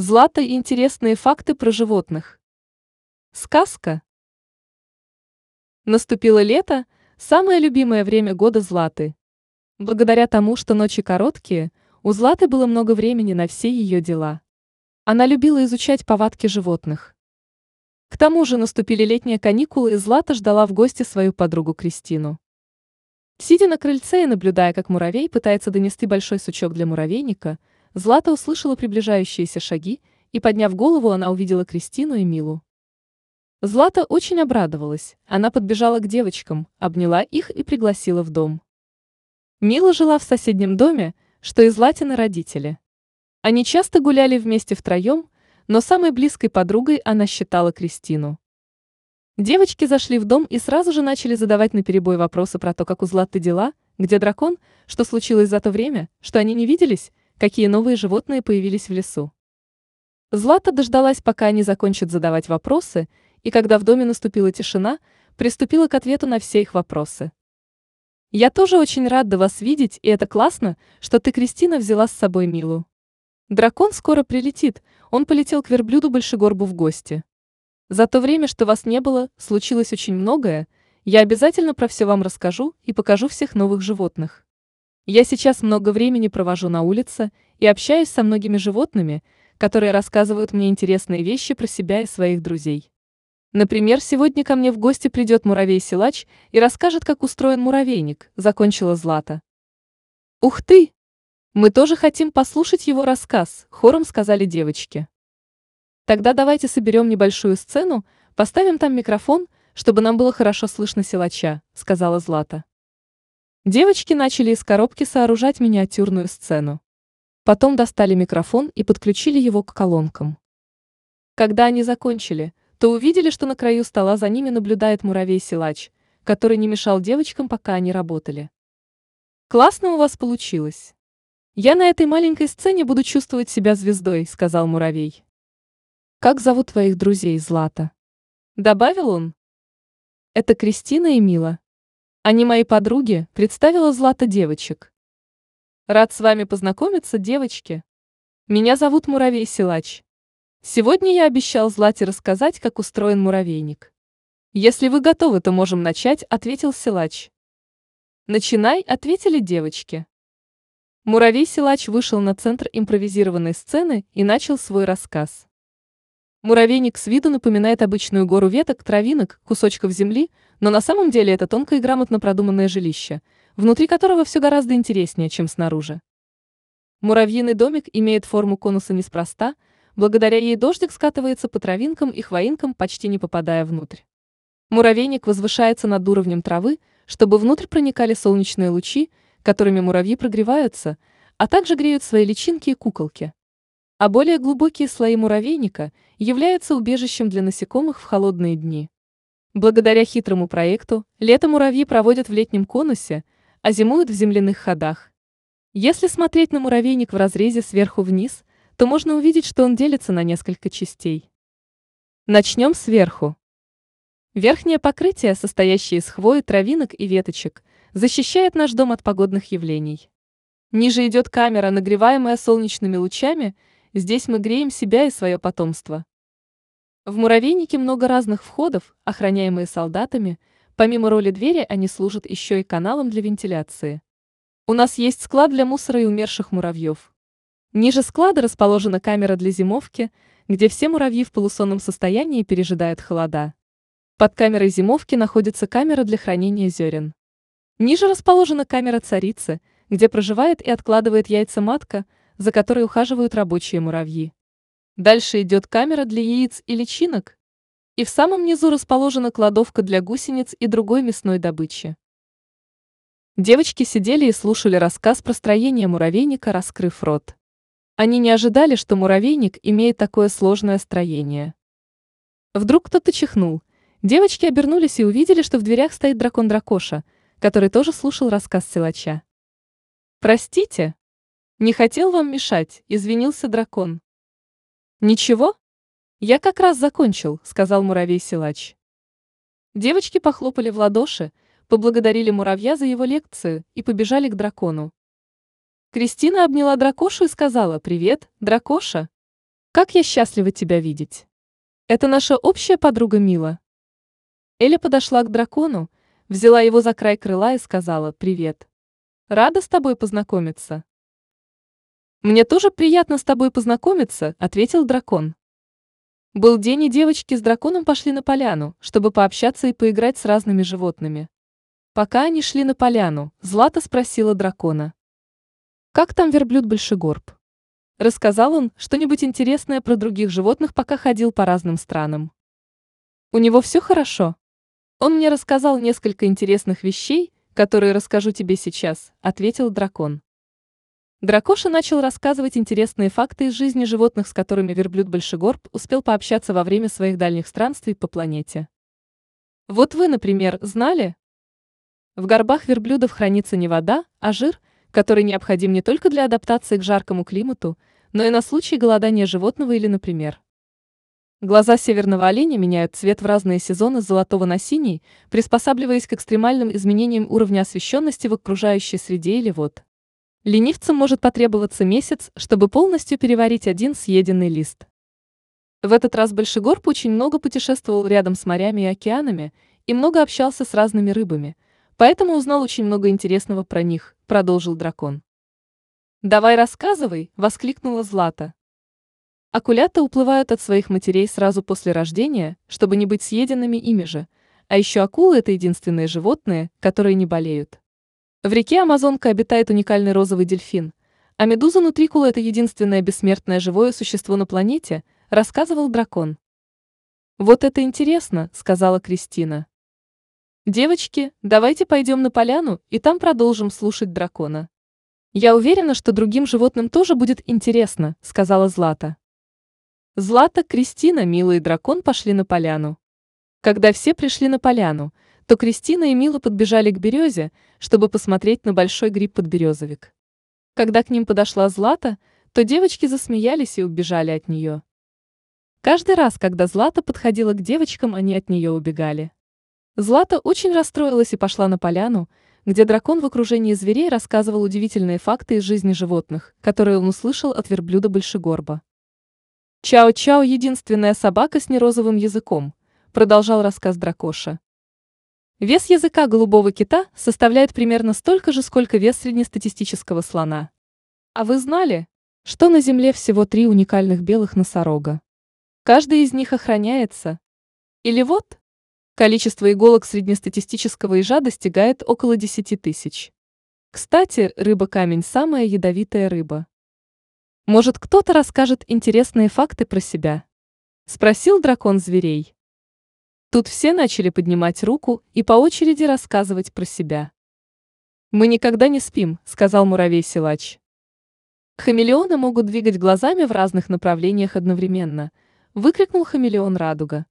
Злата и интересные факты про животных. Сказка. Наступило лето, самое любимое время года Златы. Благодаря тому, что ночи короткие, у Златы было много времени на все ее дела. Она любила изучать повадки животных. К тому же наступили летние каникулы, и Злата ждала в гости свою подругу Кристину. Сидя на крыльце и наблюдая, как муравей пытается донести большой сучок для муравейника, Злата услышала приближающиеся шаги, и, подняв голову, она увидела Кристину и Милу. Злата очень обрадовалась, она подбежала к девочкам, обняла их и пригласила в дом. Мила жила в соседнем доме, что и Златины родители. Они часто гуляли вместе втроем, но самой близкой подругой она считала Кристину. Девочки зашли в дом и сразу же начали задавать наперебой вопросы про то, как у Златы дела, где дракон, что случилось за то время, что они не виделись, какие новые животные появились в лесу. Злата дождалась, пока они закончат задавать вопросы, и когда в доме наступила тишина, приступила к ответу на все их вопросы. «Я тоже очень рада вас видеть, и это классно, что ты, Кристина, взяла с собой Милу. Дракон скоро прилетит, он полетел к верблюду Большегорбу в гости. За то время, что вас не было, случилось очень многое, я обязательно про все вам расскажу и покажу всех новых животных. Я сейчас много времени провожу на улице и общаюсь со многими животными, которые рассказывают мне интересные вещи про себя и своих друзей. Например, сегодня ко мне в гости придет муравей-силач и расскажет, как устроен муравейник, закончила Злата. Ух ты! Мы тоже хотим послушать его рассказ, хором сказали девочки. Тогда давайте соберем небольшую сцену, поставим там микрофон, чтобы нам было хорошо слышно силача, сказала Злата. Девочки начали из коробки сооружать миниатюрную сцену. Потом достали микрофон и подключили его к колонкам. Когда они закончили, то увидели, что на краю стола за ними наблюдает муравей-силач, который не мешал девочкам, пока они работали. «Классно у вас получилось. Я на этой маленькой сцене буду чувствовать себя звездой», — сказал муравей. «Как зовут твоих друзей, Злата?» Добавил он. «Это Кристина и Мила. Они мои подруги, представила Злата девочек. Рад с вами познакомиться, девочки. Меня зовут Муравей Силач. Сегодня я обещал Злате рассказать, как устроен муравейник. Если вы готовы, то можем начать, ответил Силач. Начинай, ответили девочки. Муравей Силач вышел на центр импровизированной сцены и начал свой рассказ. Муравейник с виду напоминает обычную гору веток, травинок, кусочков земли, но на самом деле это тонкое и грамотно продуманное жилище, внутри которого все гораздо интереснее, чем снаружи. Муравьиный домик имеет форму конуса неспроста, благодаря ей дождик скатывается по травинкам и хвоинкам, почти не попадая внутрь. Муравейник возвышается над уровнем травы, чтобы внутрь проникали солнечные лучи, которыми муравьи прогреваются, а также греют свои личинки и куколки а более глубокие слои муравейника являются убежищем для насекомых в холодные дни. Благодаря хитрому проекту, лето муравьи проводят в летнем конусе, а зимуют в земляных ходах. Если смотреть на муравейник в разрезе сверху вниз, то можно увидеть, что он делится на несколько частей. Начнем сверху. Верхнее покрытие, состоящее из хвои, травинок и веточек, защищает наш дом от погодных явлений. Ниже идет камера, нагреваемая солнечными лучами, Здесь мы греем себя и свое потомство. В муравейнике много разных входов, охраняемые солдатами. Помимо роли двери, они служат еще и каналом для вентиляции. У нас есть склад для мусора и умерших муравьев. Ниже склада расположена камера для зимовки, где все муравьи в полусонном состоянии пережидают холода. Под камерой зимовки находится камера для хранения зерен. Ниже расположена камера царицы, где проживает и откладывает яйца матка – за которой ухаживают рабочие муравьи. Дальше идет камера для яиц и личинок. И в самом низу расположена кладовка для гусениц и другой мясной добычи. Девочки сидели и слушали рассказ про строение муравейника, раскрыв рот. Они не ожидали, что муравейник имеет такое сложное строение. Вдруг кто-то чихнул. Девочки обернулись и увидели, что в дверях стоит дракон-дракоша, который тоже слушал рассказ силача. «Простите», не хотел вам мешать, извинился дракон. Ничего? Я как раз закончил, сказал муравей-силач. Девочки похлопали в ладоши, поблагодарили муравья за его лекцию и побежали к дракону. Кристина обняла дракошу и сказала «Привет, дракоша». Как я счастлива тебя видеть. Это наша общая подруга Мила. Эля подошла к дракону, взяла его за край крыла и сказала «Привет». Рада с тобой познакомиться. Мне тоже приятно с тобой познакомиться, ответил дракон. Был день, и девочки с драконом пошли на поляну, чтобы пообщаться и поиграть с разными животными. Пока они шли на поляну, Злата спросила дракона. «Как там верблюд Большегорб?» Рассказал он что-нибудь интересное про других животных, пока ходил по разным странам. У него все хорошо. Он мне рассказал несколько интересных вещей, которые расскажу тебе сейчас, ответил дракон. Дракоша начал рассказывать интересные факты из жизни животных, с которыми верблюд Большегорб успел пообщаться во время своих дальних странствий по планете. Вот вы, например, знали? В горбах верблюдов хранится не вода, а жир, который необходим не только для адаптации к жаркому климату, но и на случай голодания животного или, например, Глаза северного оленя меняют цвет в разные сезоны с золотого на синий, приспосабливаясь к экстремальным изменениям уровня освещенности в окружающей среде или вод. Ленивцам может потребоваться месяц, чтобы полностью переварить один съеденный лист. В этот раз Большегорб очень много путешествовал рядом с морями и океанами и много общался с разными рыбами, поэтому узнал очень много интересного про них, продолжил дракон. «Давай рассказывай!» – воскликнула Злата. Акулята уплывают от своих матерей сразу после рождения, чтобы не быть съеденными ими же. А еще акулы – это единственные животные, которые не болеют. В реке Амазонка обитает уникальный розовый дельфин, а медуза нутрикула – это единственное бессмертное живое существо на планете, рассказывал дракон. «Вот это интересно», – сказала Кристина. «Девочки, давайте пойдем на поляну и там продолжим слушать дракона». «Я уверена, что другим животным тоже будет интересно», – сказала Злата. Злата, Кристина, Мила и дракон пошли на поляну. Когда все пришли на поляну, то Кристина и Мила подбежали к березе, чтобы посмотреть на большой гриб-подберезовик. Когда к ним подошла Злата, то девочки засмеялись и убежали от нее. Каждый раз, когда Злата подходила к девочкам, они от нее убегали. Злата очень расстроилась и пошла на поляну, где дракон в окружении зверей рассказывал удивительные факты из жизни животных, которые он услышал от верблюда Большегорба. Чао-чао – единственная собака с нерозовым языком, продолжал рассказ дракоша. Вес языка голубого кита составляет примерно столько же, сколько вес среднестатистического слона. А вы знали, что на Земле всего три уникальных белых носорога? Каждый из них охраняется. Или вот, количество иголок среднестатистического ежа достигает около 10 тысяч. Кстати, рыба-камень – самая ядовитая рыба. Может, кто-то расскажет интересные факты про себя? Спросил дракон зверей. Тут все начали поднимать руку и по очереди рассказывать про себя. «Мы никогда не спим», — сказал муравей-силач. Хамелеоны могут двигать глазами в разных направлениях одновременно, выкрикнул хамелеон радуга.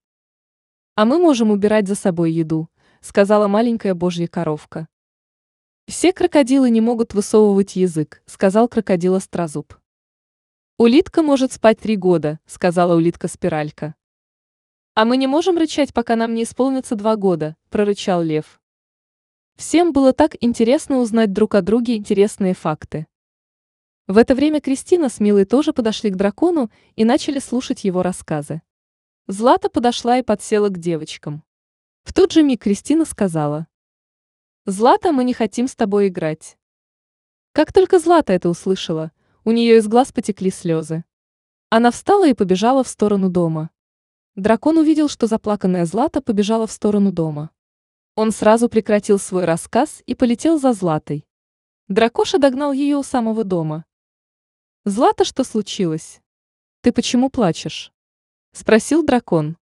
А мы можем убирать за собой еду, сказала маленькая божья коровка. Все крокодилы не могут высовывать язык, сказал крокодил Острозуб. «Улитка может спать три года», — сказала улитка-спиралька. «А мы не можем рычать, пока нам не исполнится два года», — прорычал лев. Всем было так интересно узнать друг о друге интересные факты. В это время Кристина с Милой тоже подошли к дракону и начали слушать его рассказы. Злата подошла и подсела к девочкам. В тот же миг Кристина сказала. «Злата, мы не хотим с тобой играть». Как только Злата это услышала, у нее из глаз потекли слезы. Она встала и побежала в сторону дома. Дракон увидел, что заплаканная Злата побежала в сторону дома. Он сразу прекратил свой рассказ и полетел за Златой. Дракоша догнал ее у самого дома. «Злата, что случилось? Ты почему плачешь?» – спросил дракон.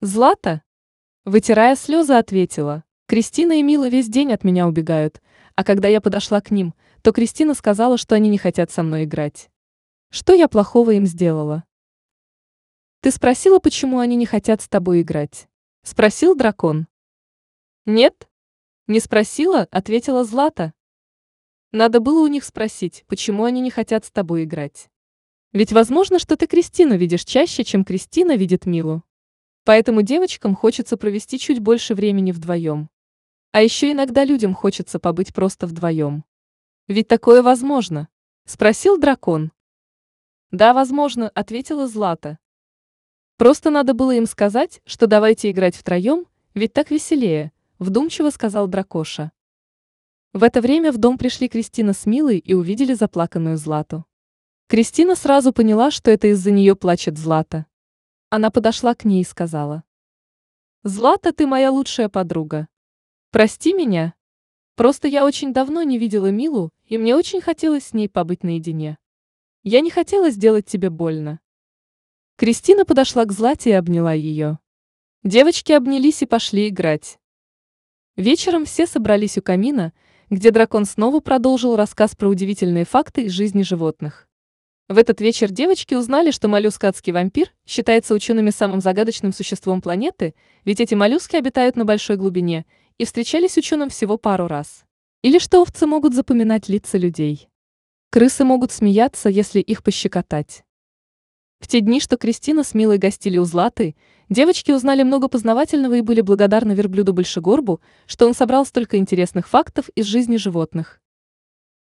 «Злата?» – вытирая слезы, ответила. «Кристина и Мила весь день от меня убегают, а когда я подошла к ним, то Кристина сказала, что они не хотят со мной играть. Что я плохого им сделала? Ты спросила, почему они не хотят с тобой играть? Спросил дракон. Нет? Не спросила, ответила Злата. Надо было у них спросить, почему они не хотят с тобой играть. Ведь возможно, что ты Кристину видишь чаще, чем Кристина видит Милу. Поэтому девочкам хочется провести чуть больше времени вдвоем. А еще иногда людям хочется побыть просто вдвоем. Ведь такое возможно? Спросил дракон. Да, возможно, ответила Злата. Просто надо было им сказать, что давайте играть втроем, ведь так веселее, вдумчиво сказал Дракоша. В это время в дом пришли Кристина с Милой и увидели заплаканную Злату. Кристина сразу поняла, что это из-за нее плачет Злата. Она подошла к ней и сказала. «Злата, ты моя лучшая подруга. Прости меня. Просто я очень давно не видела Милу, и мне очень хотелось с ней побыть наедине. Я не хотела сделать тебе больно». Кристина подошла к Злате и обняла ее. Девочки обнялись и пошли играть. Вечером все собрались у камина, где дракон снова продолжил рассказ про удивительные факты из жизни животных. В этот вечер девочки узнали, что моллюскатский вампир считается учеными самым загадочным существом планеты, ведь эти моллюски обитают на большой глубине и встречались ученым всего пару раз. Или что овцы могут запоминать лица людей. Крысы могут смеяться, если их пощекотать. В те дни, что Кристина с Милой гостили у Златы, девочки узнали много познавательного и были благодарны верблюду Большегорбу, что он собрал столько интересных фактов из жизни животных.